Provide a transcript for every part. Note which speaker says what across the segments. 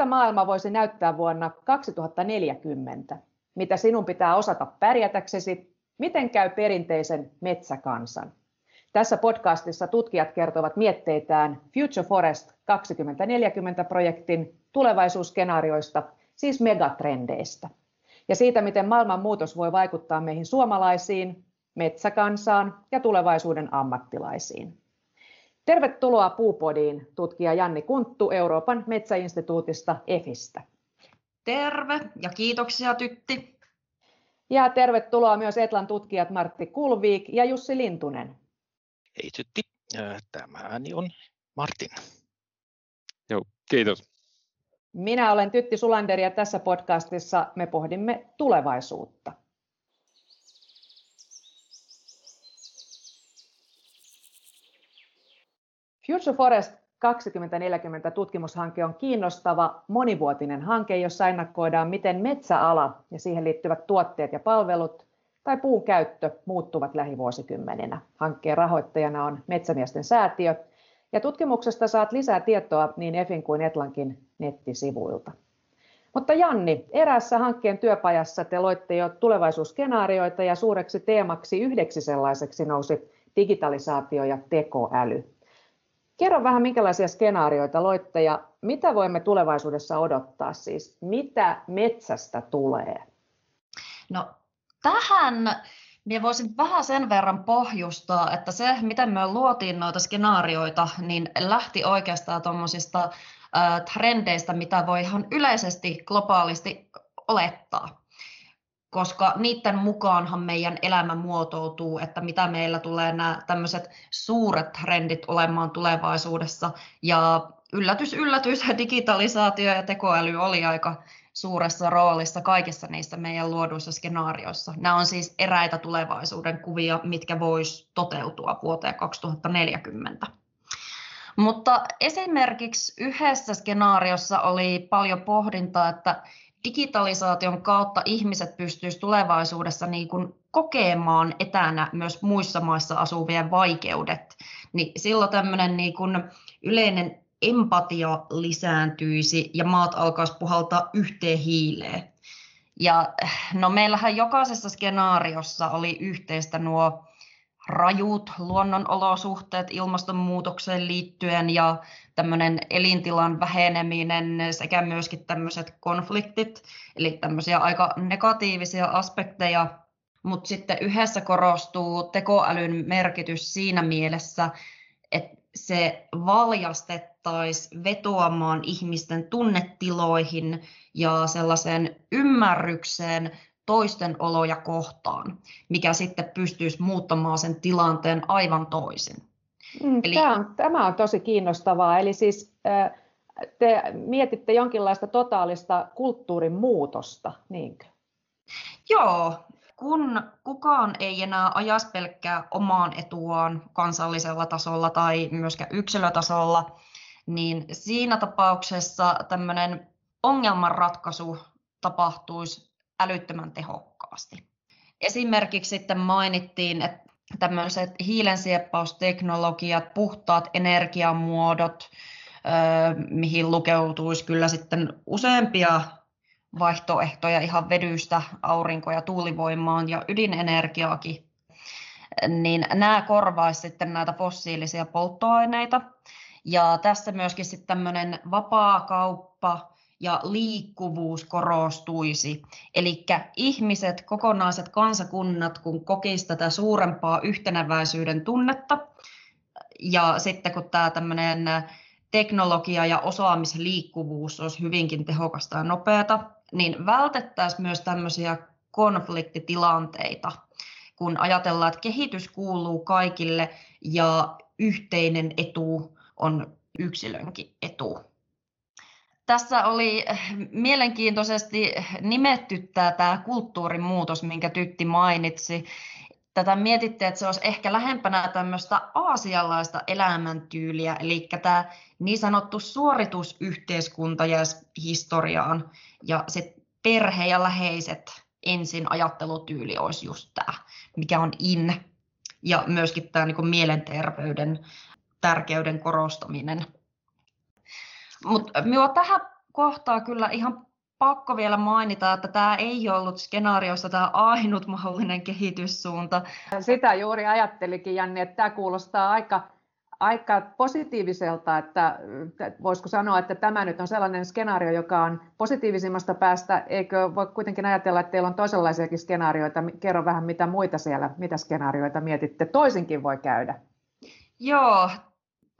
Speaker 1: Miltä maailma voisi näyttää vuonna 2040? Mitä sinun pitää osata pärjätäksesi? Miten käy perinteisen metsäkansan? Tässä podcastissa tutkijat kertovat mietteitään Future Forest 2040-projektin tulevaisuusskenaarioista, siis megatrendeistä, ja siitä, miten maailman muutos voi vaikuttaa meihin suomalaisiin, metsäkansaan ja tulevaisuuden ammattilaisiin. Tervetuloa Puupodiin, tutkija Janni Kunttu Euroopan metsäinstituutista EFistä.
Speaker 2: Terve ja kiitoksia Tytti.
Speaker 1: Ja tervetuloa myös Etlan tutkijat Martti Kulviik ja Jussi Lintunen.
Speaker 3: Hei Tytti, tämä ääni on Martin.
Speaker 4: Joo, kiitos.
Speaker 1: Minä olen Tytti Sulander ja tässä podcastissa me pohdimme tulevaisuutta. Future Forest 2040 tutkimushanke on kiinnostava monivuotinen hanke, jossa ennakoidaan, miten metsäala ja siihen liittyvät tuotteet ja palvelut tai puun käyttö muuttuvat lähivuosikymmeninä. Hankkeen rahoittajana on Metsämiesten säätiö, ja tutkimuksesta saat lisää tietoa niin EFin kuin Etlankin nettisivuilta. Mutta Janni, eräässä hankkeen työpajassa te loitte jo tulevaisuusskenaarioita ja suureksi teemaksi yhdeksi sellaiseksi nousi digitalisaatio ja tekoäly. Kerro vähän, minkälaisia skenaarioita loitte ja mitä voimme tulevaisuudessa odottaa siis? Mitä metsästä tulee?
Speaker 2: No tähän minä voisin vähän sen verran pohjustaa, että se, miten me luotiin noita skenaarioita, niin lähti oikeastaan tuommoisista trendeistä, mitä voi ihan yleisesti globaalisti olettaa koska niiden mukaanhan meidän elämä muotoutuu, että mitä meillä tulee nämä tämmöiset suuret trendit olemaan tulevaisuudessa. Ja yllätys, yllätys, digitalisaatio ja tekoäly oli aika suuressa roolissa kaikissa niissä meidän luoduissa skenaarioissa. Nämä on siis eräitä tulevaisuuden kuvia, mitkä vois toteutua vuoteen 2040. Mutta esimerkiksi yhdessä skenaariossa oli paljon pohdintaa, että digitalisaation kautta ihmiset pystyisivät tulevaisuudessa niin kuin kokemaan etänä myös muissa maissa asuvien vaikeudet, niin silloin tämmöinen niin kuin yleinen empatia lisääntyisi ja maat alkaisi puhaltaa yhteen hiileen. Ja no meillähän jokaisessa skenaariossa oli yhteistä nuo rajut luonnonolosuhteet ilmastonmuutokseen liittyen ja tämmöinen elintilan väheneminen sekä myöskin tämmöiset konfliktit, eli tämmöisiä aika negatiivisia aspekteja, mutta sitten yhdessä korostuu tekoälyn merkitys siinä mielessä, että se valjastettaisiin vetoamaan ihmisten tunnetiloihin ja sellaiseen ymmärrykseen toisten oloja kohtaan, mikä sitten pystyisi muuttamaan sen tilanteen aivan toisin.
Speaker 1: Mm, Eli... tämä, on, tämä on tosi kiinnostavaa. Eli siis te mietitte jonkinlaista totaalista kulttuurin muutosta, niinkö?
Speaker 2: Joo, kun kukaan ei enää ajas pelkkää omaan etuaan kansallisella tasolla tai myöskään yksilötasolla, niin siinä tapauksessa tämmöinen ongelmanratkaisu tapahtuisi älyttömän tehokkaasti. Esimerkiksi sitten mainittiin, että tämmöiset hiilensieppausteknologiat, puhtaat energiamuodot, mihin lukeutuisi kyllä sitten useampia vaihtoehtoja ihan vedystä, aurinko- ja tuulivoimaan ja ydinenergiaakin, niin nämä korvaisi sitten näitä fossiilisia polttoaineita. Ja tässä myöskin sitten tämmöinen vapaa kauppa ja liikkuvuus korostuisi. Eli ihmiset, kokonaiset kansakunnat, kun kokisivat tätä suurempaa yhtenäväisyyden tunnetta, ja sitten kun tämä tämmöinen teknologia ja osaamisliikkuvuus olisi hyvinkin tehokasta ja nopeata, niin vältettäisiin myös tämmöisiä konfliktitilanteita, kun ajatellaan, että kehitys kuuluu kaikille ja yhteinen etu on yksilönkin etu. Tässä oli mielenkiintoisesti nimetty tämä kulttuurimuutos, minkä Tytti mainitsi. Tätä mietittiin, että se olisi ehkä lähempänä tämmöistä aasialaista elämäntyyliä, eli tämä niin sanottu suoritusyhteiskunta ja historiaan, ja se perhe ja läheiset ensin ajattelutyyli olisi just tämä, mikä on in, ja myöskin tämä niin mielenterveyden tärkeyden korostaminen. Mutta minua tähän kohtaa kyllä ihan pakko vielä mainita, että tämä ei ollut skenaariossa tämä ainut mahdollinen kehityssuunta.
Speaker 1: Sitä juuri ajattelikin Janni, että tämä kuulostaa aika, aika positiiviselta, että voisiko sanoa, että tämä nyt on sellainen skenaario, joka on positiivisimmasta päästä, eikö voi kuitenkin ajatella, että teillä on toisenlaisiakin skenaarioita, kerro vähän mitä muita siellä, mitä skenaarioita mietitte, toisinkin voi käydä.
Speaker 2: Joo,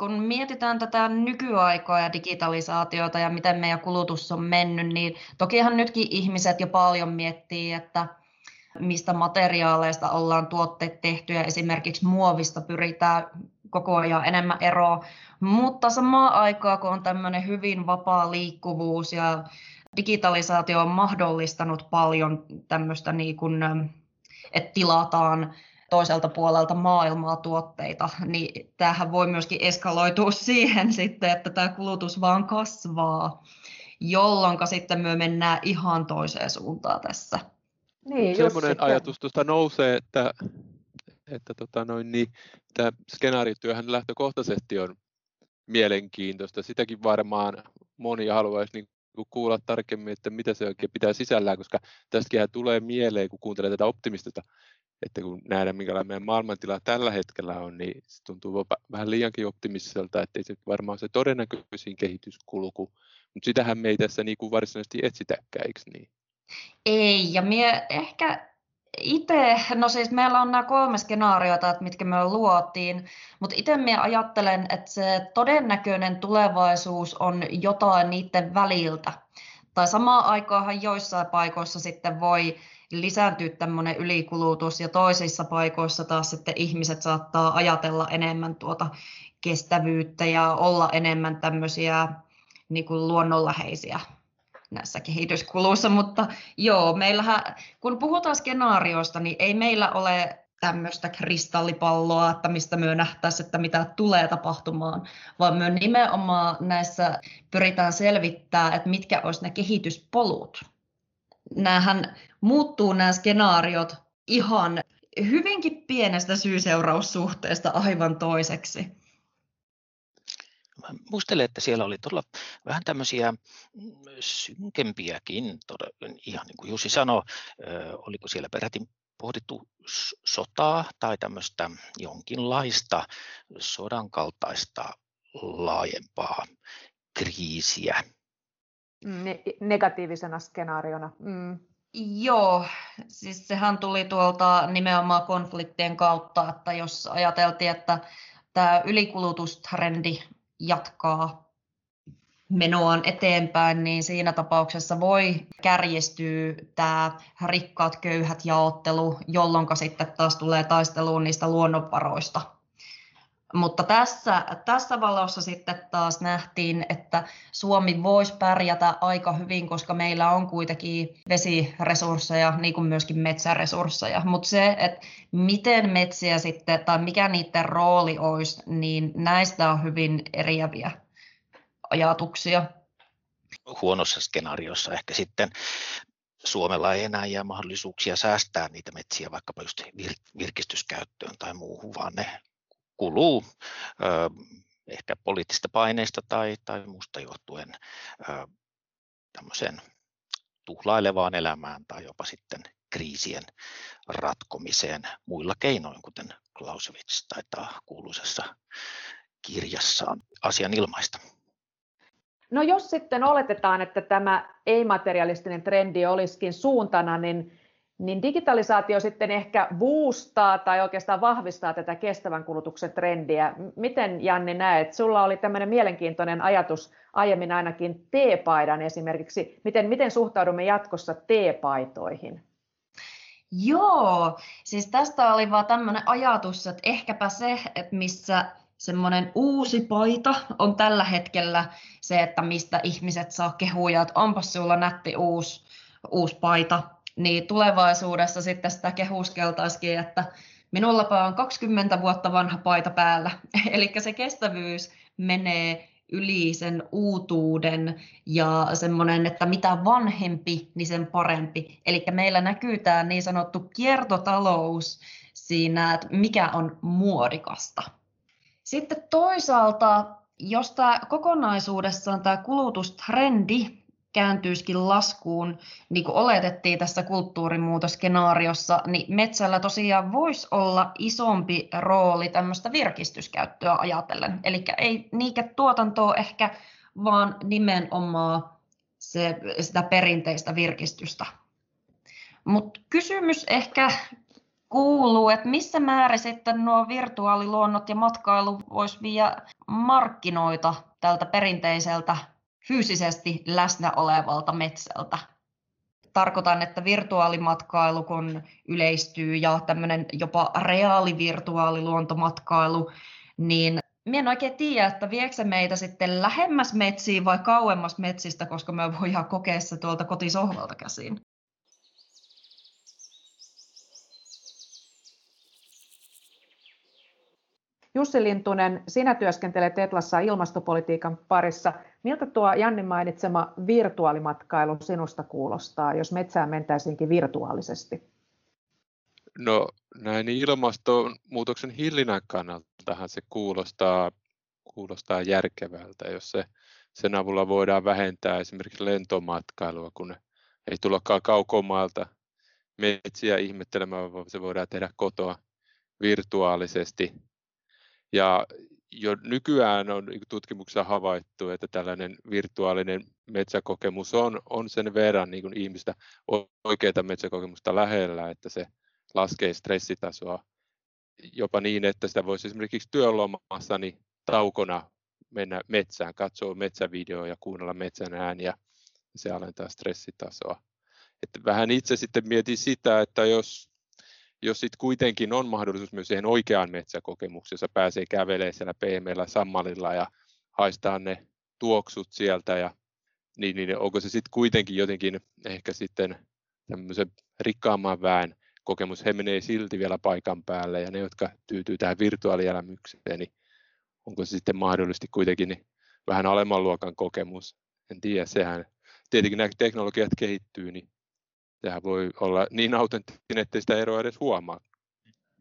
Speaker 2: kun mietitään tätä nykyaikaa ja digitalisaatiota ja miten meidän kulutus on mennyt, niin tokihan nytkin ihmiset jo paljon miettii, että mistä materiaaleista ollaan tuotteet tehty ja esimerkiksi muovista pyritään koko ajan enemmän eroa, mutta samaan aikaan, kun on tämmöinen hyvin vapaa liikkuvuus ja digitalisaatio on mahdollistanut paljon tämmöistä, niin kuin, että tilataan toiselta puolelta maailmaa tuotteita, niin tämähän voi myöskin eskaloitua siihen sitten, että tämä kulutus vaan kasvaa, jolloin sitten me mennään ihan toiseen suuntaan tässä.
Speaker 4: Niin, Semmoinen ajatus tuosta nousee, että, että tota noin, niin, tämä skenaarityöhän lähtökohtaisesti on mielenkiintoista. Sitäkin varmaan moni haluaisi niin kuulla tarkemmin, että mitä se oikein pitää sisällään, koska tästäkin tulee mieleen, kun kuuntelee tätä optimistista että kun nähdään, minkälainen meidän maailmantila tällä hetkellä on, niin se tuntuu vähän liiankin optimistiselta, että ei se varmaan se todennäköisin kehityskulku, mutta sitähän me ei tässä niin kuin varsinaisesti etsitäkään, eikö niin?
Speaker 2: Ei, ja mie ehkä itse, no siis meillä on nämä kolme skenaariota, että mitkä me luotiin, mutta itse minä ajattelen, että se todennäköinen tulevaisuus on jotain niiden väliltä. Tai samaan aikaan joissain paikoissa sitten voi lisääntyä tämmöinen ylikulutus ja toisissa paikoissa taas sitten ihmiset saattaa ajatella enemmän tuota kestävyyttä ja olla enemmän tämmöisiä niin kuin luonnonläheisiä näissä kehityskuluissa, mutta joo, meillähän, kun puhutaan skenaarioista, niin ei meillä ole tämmöistä kristallipalloa, että mistä me nähtäisiin, että mitä tulee tapahtumaan, vaan me nimenomaan näissä pyritään selvittämään, että mitkä olisi ne kehityspolut. Nämähän muuttuu nämä skenaariot ihan hyvinkin pienestä syy-seuraussuhteesta aivan toiseksi.
Speaker 3: Mä muistelen, että siellä oli todella vähän tämmöisiä synkempiäkin, ihan niin kuin Jussi sanoi, oliko siellä peräti pohdittu sotaa tai tämmöistä jonkinlaista sodan kaltaista laajempaa kriisiä.
Speaker 1: Ne- negatiivisena skenaariona. Mm.
Speaker 2: Joo, siis sehän tuli tuolta nimenomaan konfliktien kautta, että jos ajateltiin, että tämä ylikulutustrendi jatkaa menoaan eteenpäin, niin siinä tapauksessa voi kärjestyä tämä rikkaat köyhät jaottelu, jolloin sitten taas tulee taisteluun niistä luonnonvaroista. Mutta tässä, tässä valossa sitten taas nähtiin, että Suomi voisi pärjätä aika hyvin, koska meillä on kuitenkin vesiresursseja, niin kuin myöskin metsäresursseja. Mutta se, että miten metsiä sitten, tai mikä niiden rooli olisi, niin näistä on hyvin eriäviä ajatuksia.
Speaker 3: Huonossa skenaariossa ehkä sitten Suomella ei enää jää mahdollisuuksia säästää niitä metsiä vaikkapa just virkistyskäyttöön tai muuhun, vaan ne kuluu ehkä poliittisista paineista tai, tai muusta johtuen tämmöiseen tuhlailevaan elämään tai jopa sitten kriisien ratkomiseen muilla keinoin, kuten Clausewitz taitaa kuuluisessa kirjassaan asian ilmaista.
Speaker 1: No jos sitten oletetaan, että tämä ei-materialistinen trendi olisikin suuntana, niin niin digitalisaatio sitten ehkä boostaa tai oikeastaan vahvistaa tätä kestävän kulutuksen trendiä. Miten Janni näet? Sulla oli tämmöinen mielenkiintoinen ajatus aiemmin ainakin T-paidan esimerkiksi. Miten, miten suhtaudumme jatkossa T-paitoihin?
Speaker 2: Joo, siis tästä oli vaan tämmöinen ajatus, että ehkäpä se, että missä semmoinen uusi paita on tällä hetkellä se, että mistä ihmiset saa kehuja, että onpas sulla nätti uusi, uusi paita, niin tulevaisuudessa sitten sitä kehuskeltaisikin, että minullapa on 20 vuotta vanha paita päällä. Eli se kestävyys menee yli sen uutuuden ja semmoinen, että mitä vanhempi, niin sen parempi. Eli meillä näkyy tämä niin sanottu kiertotalous siinä, että mikä on muodikasta. Sitten toisaalta jos tämä kokonaisuudessaan tämä kulutustrendi kääntyisikin laskuun, niin kuin oletettiin tässä kulttuurimuutoskenaariossa, niin metsällä tosiaan voisi olla isompi rooli tämmöistä virkistyskäyttöä ajatellen. Eli ei niinkään tuotantoa ehkä, vaan nimenomaan se, sitä perinteistä virkistystä. Mutta kysymys ehkä kuuluu, että missä määrin sitten nuo virtuaaliluonnot ja matkailu voisi viedä markkinoita tältä perinteiseltä fyysisesti läsnä olevalta metsältä. Tarkoitan, että virtuaalimatkailu kun yleistyy ja tämmöinen jopa reaalivirtuaaliluontomatkailu, niin Minä en oikein tiedä, että viekö se meitä sitten lähemmäs metsiin vai kauemmas metsistä, koska me voidaan kokea se tuolta kotisohvalta käsin.
Speaker 1: Jussi Lintunen, sinä työskentelet Tetlassa ilmastopolitiikan parissa. Miltä tuo Jannin mainitsema virtuaalimatkailu sinusta kuulostaa, jos metsään mentäisiinkin virtuaalisesti?
Speaker 4: No näin ilmastonmuutoksen hillinnän kannaltahan se kuulostaa, kuulostaa järkevältä, jos se, sen avulla voidaan vähentää esimerkiksi lentomatkailua, kun ei tullakaan kaukomaalta metsiä ihmettelemään, vaan se voidaan tehdä kotoa virtuaalisesti ja jo nykyään on niin tutkimuksessa havaittu, että tällainen virtuaalinen metsäkokemus on, on sen verran niin kuin ihmistä oikeaa metsäkokemusta lähellä, että se laskee stressitasoa jopa niin, että sitä voisi esimerkiksi työlomassa niin taukona mennä metsään, katsoa metsävideoa ja kuunnella metsän ääniä. Se alentaa stressitasoa. Että vähän itse sitten mietin sitä, että jos jos sitten kuitenkin on mahdollisuus myös siihen oikeaan metsäkokemukseen, jossa pääsee kävelemään siellä pehmeällä sammalilla ja haistaa ne tuoksut sieltä, ja, niin, niin onko se sitten kuitenkin jotenkin ehkä sitten tämmöisen rikkaamman väen kokemus, he menee silti vielä paikan päälle, ja ne, jotka tyytyy tähän virtuaalielämykseen, niin onko se sitten mahdollisesti kuitenkin niin vähän alemman luokan kokemus. En tiedä, sehän tietenkin nämä teknologiat kehittyy, niin sehän voi olla niin autenttinen, että sitä eroa edes huomaa.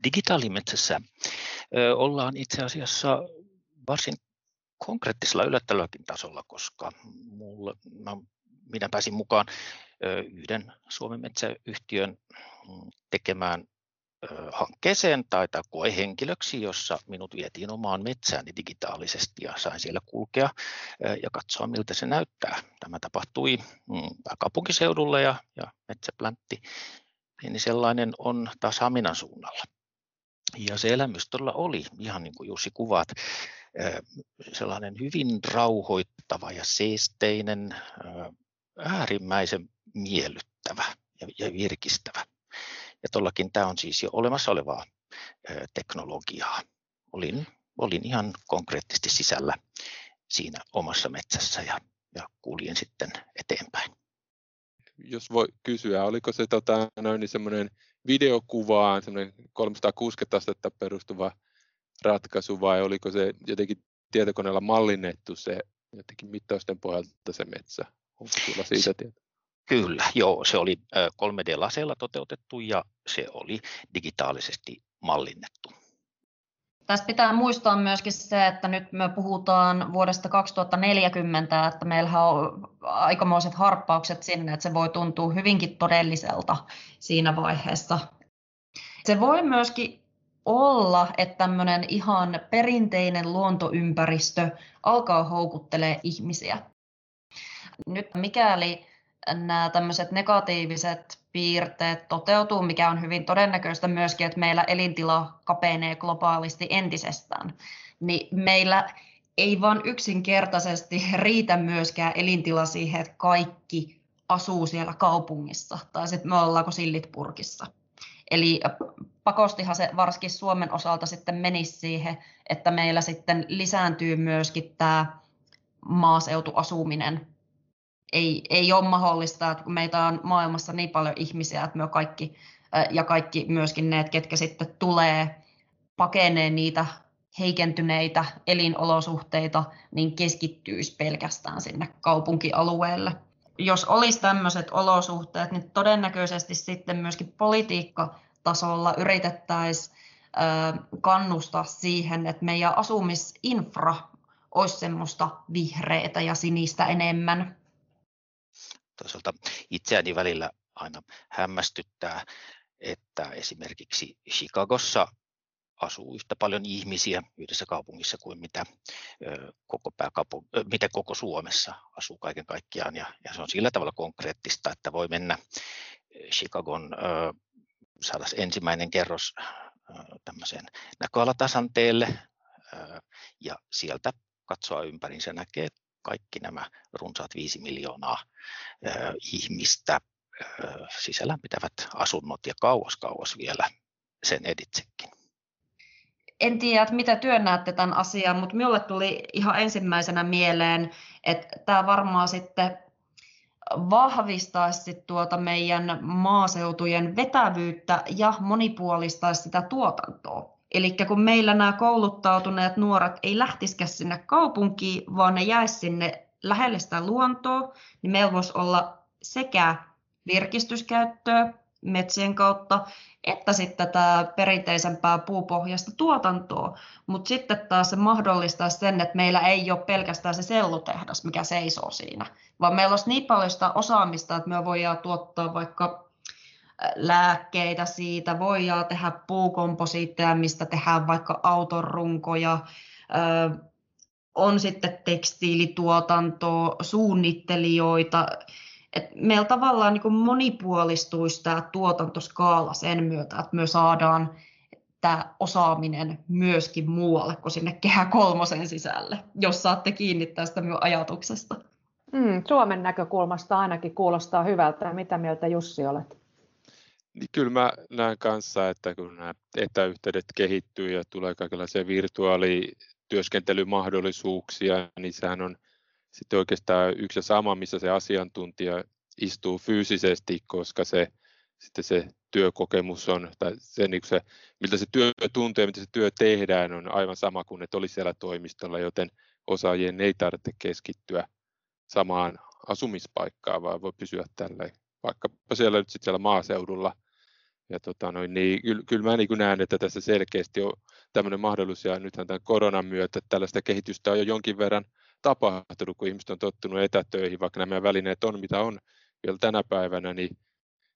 Speaker 3: Digitaalimetsässä ö, ollaan itse asiassa varsin konkreettisella yllättävälläkin tasolla, koska mulle, mä, minä pääsin mukaan ö, yhden Suomen metsäyhtiön mm, tekemään hankkeeseen tai, tai koehenkilöksi, jossa minut vietiin omaan metsääni digitaalisesti ja sain siellä kulkea ja katsoa, miltä se näyttää. Tämä tapahtui mm, kaupunkiseudulla ja, ja metsäpläntti, niin sellainen on taas Haminan suunnalla. Ja se elämys todella oli, ihan niin kuin Jussi kuvaat, sellainen hyvin rauhoittava ja seesteinen, äärimmäisen miellyttävä ja virkistävä. Ja tuollakin tämä on siis jo olemassa olevaa teknologiaa. Olin, olin ihan konkreettisesti sisällä siinä omassa metsässä ja, ja kuljen sitten eteenpäin.
Speaker 4: Jos voi kysyä, oliko se tota, noin niin semmoinen videokuvaan, semmoinen 360 astetta perustuva ratkaisu vai oliko se jotenkin tietokoneella mallinnettu se jotenkin mittausten pohjalta se metsä? Onko sinulla siitä tietoa?
Speaker 3: Kyllä, joo, se oli 3D-laseella toteutettu ja se oli digitaalisesti mallinnettu.
Speaker 2: Tästä pitää muistaa myöskin se, että nyt me puhutaan vuodesta 2040, että meillä on aikamoiset harppaukset sinne, että se voi tuntua hyvinkin todelliselta siinä vaiheessa. Se voi myöskin olla, että tämmöinen ihan perinteinen luontoympäristö alkaa houkuttelee ihmisiä. Nyt mikäli nämä tämmöiset negatiiviset piirteet toteutuu, mikä on hyvin todennäköistä myöskin, että meillä elintila kapenee globaalisti entisestään, niin meillä ei vaan yksinkertaisesti riitä myöskään elintila siihen, että kaikki asuu siellä kaupungissa, tai sitten me ollaanko sillit purkissa. Eli pakostihan se varsinkin Suomen osalta sitten menisi siihen, että meillä sitten lisääntyy myöskin tämä maaseutuasuminen ei, ei ole mahdollista, että kun meitä on maailmassa niin paljon ihmisiä, että me kaikki ja kaikki myöskin ne, ketkä sitten tulee pakenee niitä heikentyneitä elinolosuhteita, niin keskittyisi pelkästään sinne kaupunkialueelle. Jos olisi tämmöiset olosuhteet, niin todennäköisesti sitten myöskin politiikkatasolla yritettäisiin kannustaa siihen, että meidän asumisinfra olisi semmoista vihreitä ja sinistä enemmän
Speaker 3: Toisaalta itseäni välillä aina hämmästyttää, että esimerkiksi Chicagossa asuu yhtä paljon ihmisiä yhdessä kaupungissa kuin mitä koko, pääkaupunki, mitä koko Suomessa asuu kaiken kaikkiaan. Ja, ja se on sillä tavalla konkreettista, että voi mennä Chicagon saada ensimmäinen kerros tämmöiseen näköalatasanteelle ja sieltä katsoa ympärinsä näkee kaikki nämä runsaat viisi miljoonaa ihmistä sisällään pitävät asunnot ja kauas kauas vielä sen editsekin.
Speaker 2: En tiedä, että mitä työnnäette tämän asian, mutta minulle tuli ihan ensimmäisenä mieleen, että tämä varmaan sitten vahvistaisi tuota meidän maaseutujen vetävyyttä ja monipuolistaisi sitä tuotantoa. Eli kun meillä nämä kouluttautuneet nuoret ei lähtisikään sinne kaupunkiin, vaan ne jäisi sinne lähelle sitä luontoa, niin meillä voisi olla sekä virkistyskäyttöä metsien kautta, että sitten tätä perinteisempää puupohjaista tuotantoa. Mutta sitten taas se mahdollistaa sen, että meillä ei ole pelkästään se sellutehdas, mikä seisoo siinä, vaan meillä olisi niin paljon sitä osaamista, että me voidaan tuottaa vaikka lääkkeitä siitä, voidaan tehdä puukomposiitteja, mistä tehdään vaikka autorunkoja, on sitten tekstiilituotantoa, suunnittelijoita, et meillä tavallaan niin monipuolistuisi tämä tuotantoskaala sen myötä, että me saadaan tämä osaaminen myöskin muualle kuin sinne kehä kolmosen sisälle, jos saatte kiinni tästä minun ajatuksesta.
Speaker 1: Mm, Suomen näkökulmasta ainakin kuulostaa hyvältä. Mitä mieltä Jussi olet?
Speaker 4: Niin kyllä mä näen kanssa, että kun nämä etäyhteydet kehittyy ja tulee kaikenlaisia virtuaalityöskentelymahdollisuuksia, niin sehän on sitten oikeastaan yksi ja sama, missä se asiantuntija istuu fyysisesti, koska se, sitten se työkokemus on, tai se, niin se, miltä se työ tuntee, miten se työ tehdään, on aivan sama kuin että olisi siellä toimistolla, joten osaajien ei tarvitse keskittyä samaan asumispaikkaan, vaan voi pysyä tällä vaikkapa siellä nyt sitten siellä maaseudulla. Ja tota noin, niin kyllä, kyllä mä niin näen, että tässä selkeästi on tämmöinen mahdollisuus, ja nythän tämän koronan myötä tällaista kehitystä on jo jonkin verran tapahtunut, kun ihmiset on tottunut etätöihin, vaikka nämä välineet on mitä on vielä tänä päivänä, niin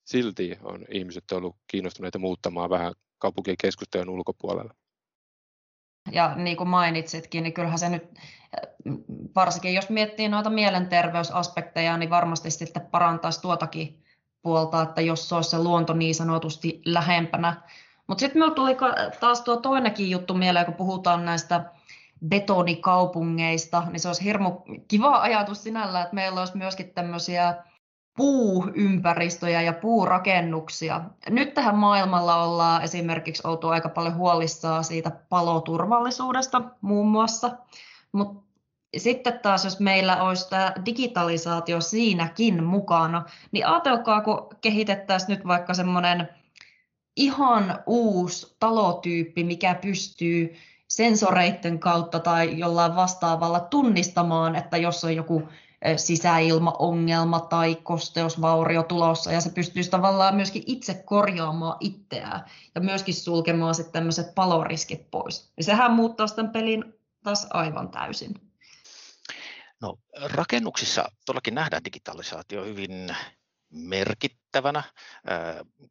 Speaker 4: silti on ihmiset ollut kiinnostuneita muuttamaan vähän kaupunkien keskustojen ulkopuolella.
Speaker 2: Ja niin kuin mainitsitkin, niin kyllähän se nyt, varsinkin jos miettii noita mielenterveysaspekteja, niin varmasti sitten parantaisi tuotakin puolta, että jos se olisi se luonto niin sanotusti lähempänä. Mutta sitten minulle tuli taas tuo toinenkin juttu mieleen, kun puhutaan näistä betonikaupungeista, niin se olisi hirmu kiva ajatus sinällä, että meillä olisi myöskin tämmöisiä puuympäristöjä ja puurakennuksia. Nyt tähän maailmalla ollaan esimerkiksi oltu aika paljon huolissaan siitä paloturvallisuudesta muun muassa, mutta sitten taas, jos meillä olisi tämä digitalisaatio siinäkin mukana, niin ajatelkaa, kun kehitettäisiin nyt vaikka semmoinen ihan uusi talotyyppi, mikä pystyy sensoreiden kautta tai jollain vastaavalla tunnistamaan, että jos on joku sisäilmaongelma tai kosteusvaurio tulossa ja se pystyisi tavallaan myöskin itse korjaamaan itseään ja myöskin sulkemaan sitten tämmöiset paloriskit pois. Ja sehän muuttaa sitten pelin taas aivan täysin.
Speaker 3: No, rakennuksissa todellakin nähdään digitalisaatio hyvin merkittävänä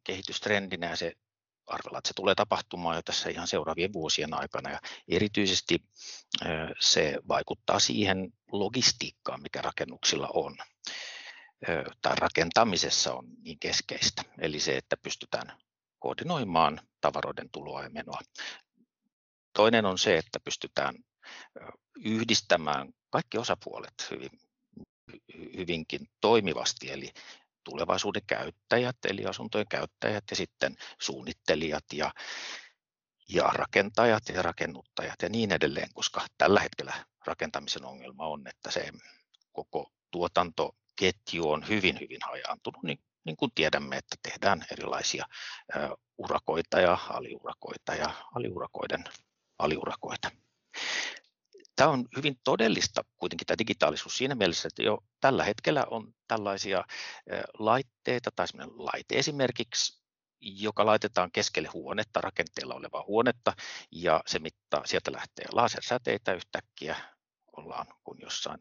Speaker 3: kehitystrendinä ja se arvella, että se tulee tapahtumaan jo tässä ihan seuraavien vuosien aikana ja erityisesti se vaikuttaa siihen logistiikkaan, mikä rakennuksilla on tai rakentamisessa on niin keskeistä. Eli se, että pystytään koordinoimaan tavaroiden tuloa ja menoa. Toinen on se, että pystytään yhdistämään kaikki osapuolet hyvin, hyvinkin toimivasti, eli tulevaisuuden käyttäjät, eli asuntojen käyttäjät ja sitten suunnittelijat ja, ja rakentajat ja rakennuttajat ja niin edelleen, koska tällä hetkellä rakentamisen ongelma on, että se koko tuotantoketju on hyvin, hyvin hajaantunut, niin, niin kuin tiedämme, että tehdään erilaisia urakoita ja aliurakoita ja aliurakoiden aliurakoita tämä on hyvin todellista kuitenkin tämä digitaalisuus siinä mielessä, että jo tällä hetkellä on tällaisia laitteita tai laite esimerkiksi, joka laitetaan keskelle huonetta, rakenteella olevaa huonetta, ja se mittaa, sieltä lähtee lasersäteitä yhtäkkiä, ollaan kuin jossain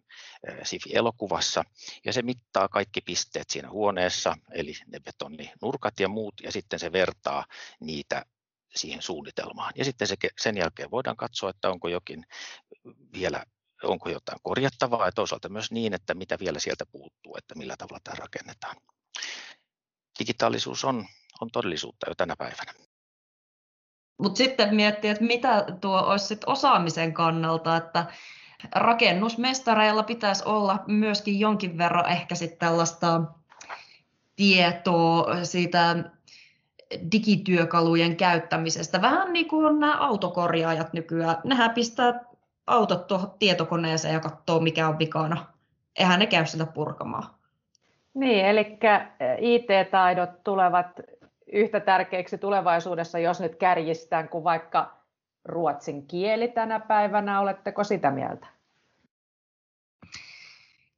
Speaker 3: SIFI-elokuvassa, ja se mittaa kaikki pisteet siinä huoneessa, eli ne betoninurkat ja muut, ja sitten se vertaa niitä siihen suunnitelmaan. Ja sitten se, sen jälkeen voidaan katsoa, että onko jokin vielä onko jotain korjattavaa ja toisaalta myös niin, että mitä vielä sieltä puuttuu, että millä tavalla tämä rakennetaan. Digitaalisuus on, on todellisuutta jo tänä päivänä.
Speaker 2: Mutta sitten miettii, että mitä tuo olisi sit osaamisen kannalta, että rakennusmestareilla pitäisi olla myöskin jonkin verran ehkä sitten tällaista tietoa siitä digityökalujen käyttämisestä. Vähän niin kuin nämä autokorjaajat nykyään. Nehän pistää autot tuohon tietokoneeseen ja katsoo mikä on vikana. Eihän ne käy sitä purkamaan.
Speaker 1: Niin, eli IT-taidot tulevat yhtä tärkeiksi tulevaisuudessa, jos nyt kärjistään, kuin vaikka ruotsin kieli tänä päivänä. Oletteko sitä mieltä?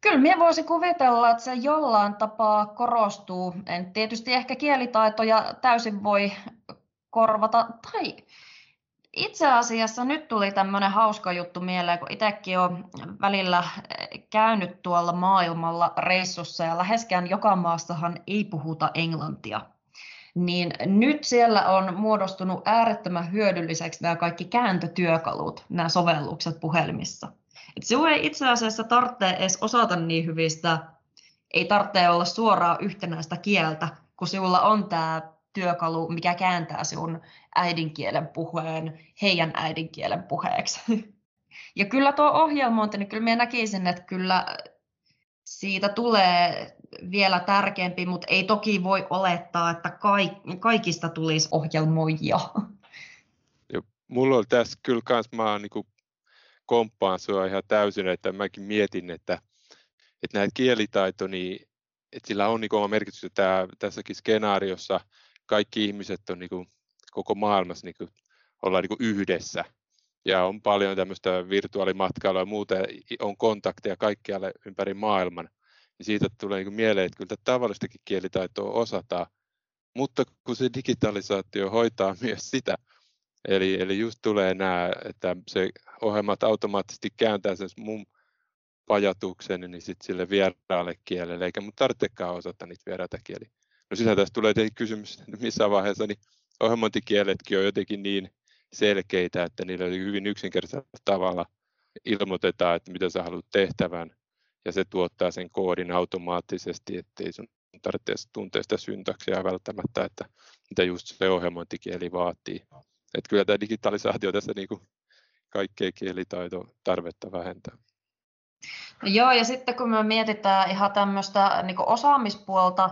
Speaker 2: Kyllä minä voisin kuvitella, että se jollain tapaa korostuu. En tietysti ehkä kielitaitoja täysin voi korvata, tai itse asiassa nyt tuli tämmöinen hauska juttu mieleen, kun itsekin olen välillä käynyt tuolla maailmalla reissussa ja läheskään joka maastahan ei puhuta englantia. Niin nyt siellä on muodostunut äärettömän hyödylliseksi nämä kaikki kääntötyökalut, nämä sovellukset puhelimissa. Et sinun ei itse asiassa tarvitse edes osata niin hyvistä, ei tarvitse olla suoraa yhtenäistä kieltä, kun sinulla on tämä työkalu, mikä kääntää sinun äidinkielen puheen heidän äidinkielen puheeksi. Ja kyllä tuo ohjelmointi, niin kyllä minä näkisin, että kyllä siitä tulee vielä tärkeämpi, mutta ei toki voi olettaa, että kaikista tulisi ohjelmoijia.
Speaker 4: Mulla on tässä kyllä kans, mä niin komppaan sua ihan täysin, että mäkin mietin, että, että näitä kielitaito, niin että sillä on niin oma merkitys, että tämä, tässäkin skenaariossa kaikki ihmiset on niin kuin, koko maailmassa niin kuin, ollaan niin yhdessä. Ja on paljon tämmöistä virtuaalimatkailua ja muuta, on kontakteja kaikkialle ympäri maailman. Niin siitä tulee niin mieleen, että kyllä tavallistakin kielitaitoa osataan, mutta kun se digitalisaatio hoitaa myös sitä, eli, eli just tulee nämä, että se ohjelmat automaattisesti kääntää sen mun pajatuksen niin sitten sille vieraalle kielelle, eikä mun tarvitsekaan osata niitä vieraita kieliä. No sitä tästä tulee tietenkin kysymys, että missä vaiheessa niin ohjelmointikieletkin on jotenkin niin selkeitä, että niillä hyvin yksinkertaisella tavalla ilmoitetaan, että mitä sä haluat tehtävän, ja se tuottaa sen koodin automaattisesti, ettei sun tarvitse tuntea sitä syntaksia välttämättä, että mitä just se ohjelmointikieli vaatii. Että kyllä tämä digitalisaatio tässä niin kuin kaikkea kielitaito tarvetta vähentää.
Speaker 2: No joo, ja sitten kun me mietitään ihan tämmöistä niin osaamispuolta,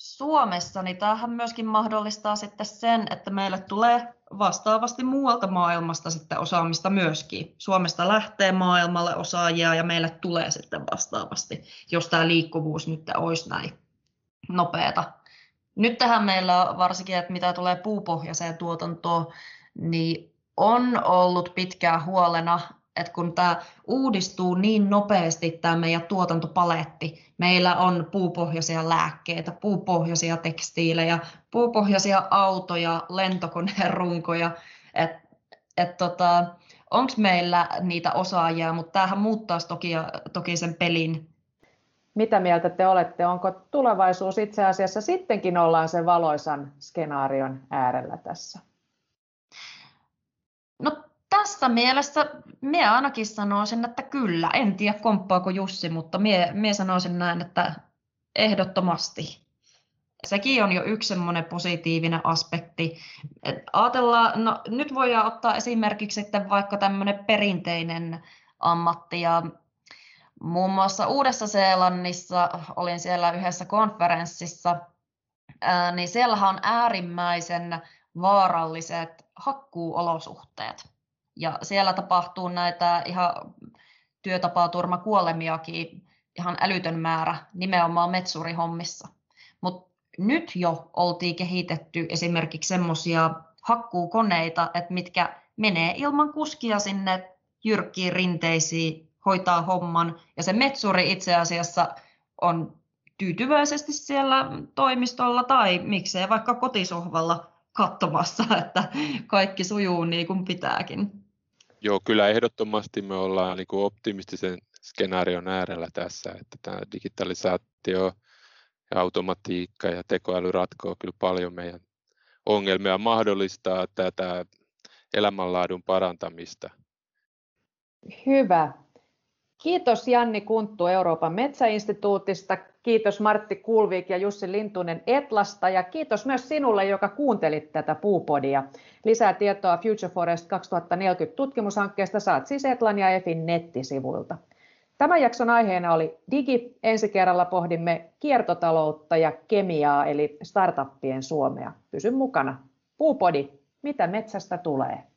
Speaker 2: Suomessa, niin tämähän myöskin mahdollistaa sitten sen, että meille tulee vastaavasti muualta maailmasta sitten osaamista myöskin. Suomesta lähtee maailmalle osaajia ja meille tulee sitten vastaavasti, jos tämä liikkuvuus nyt olisi näin nopeata. Nyt tähän meillä varsinkin, että mitä tulee puupohjaiseen tuotantoon, niin on ollut pitkään huolena että kun tämä uudistuu niin nopeasti, tämä meidän tuotantopaletti, meillä on puupohjaisia lääkkeitä, puupohjaisia tekstiilejä, puupohjaisia autoja, lentokoneen runkoja, että et tota, onko meillä niitä osaajia, mutta tämähän muuttaa toki, toki sen pelin.
Speaker 1: Mitä mieltä te olette? Onko tulevaisuus itse asiassa sittenkin ollaan sen valoisan skenaarion äärellä tässä?
Speaker 2: No tässä mielessä minä ainakin sanoisin, että kyllä. En tiedä komppaako Jussi, mutta minä, minä sanoisin näin, että ehdottomasti. Sekin on jo yksi semmoinen positiivinen aspekti. Ajatellaan, no, nyt voidaan ottaa esimerkiksi sitten vaikka tämmöinen perinteinen ammatti ja muun muassa Uudessa-Seelannissa olin siellä yhdessä konferenssissa, niin siellähän on äärimmäisen vaaralliset hakkuuolosuhteet. Ja siellä tapahtuu näitä ihan työtapaturmakuolemiakin ihan älytön määrä nimenomaan metsurihommissa. Mutta nyt jo oltiin kehitetty esimerkiksi semmoisia hakkuukoneita, että mitkä menee ilman kuskia sinne jyrkkiin rinteisiin, hoitaa homman. Ja se metsuri itse asiassa on tyytyväisesti siellä toimistolla tai miksei vaikka kotisohvalla katsomassa, että kaikki sujuu niin kuin pitääkin.
Speaker 4: Joo, kyllä ehdottomasti me ollaan niin kuin optimistisen skenaarion äärellä tässä, että tämä digitalisaatio ja automatiikka ja tekoäly ratkoo kyllä paljon meidän ongelmia mahdollistaa tätä elämänlaadun parantamista.
Speaker 1: Hyvä. Kiitos Janni Kunttu Euroopan metsäinstituutista, kiitos Martti Kulvik ja Jussi Lintunen Etlasta ja kiitos myös sinulle, joka kuuntelit tätä puupodia. Lisää tietoa Future Forest 2040 tutkimushankkeesta saat siis Etlan ja EFin nettisivuilta. Tämän jakson aiheena oli digi. Ensi kerralla pohdimme kiertotaloutta ja kemiaa eli startuppien Suomea. Pysy mukana. Puupodi, mitä metsästä tulee?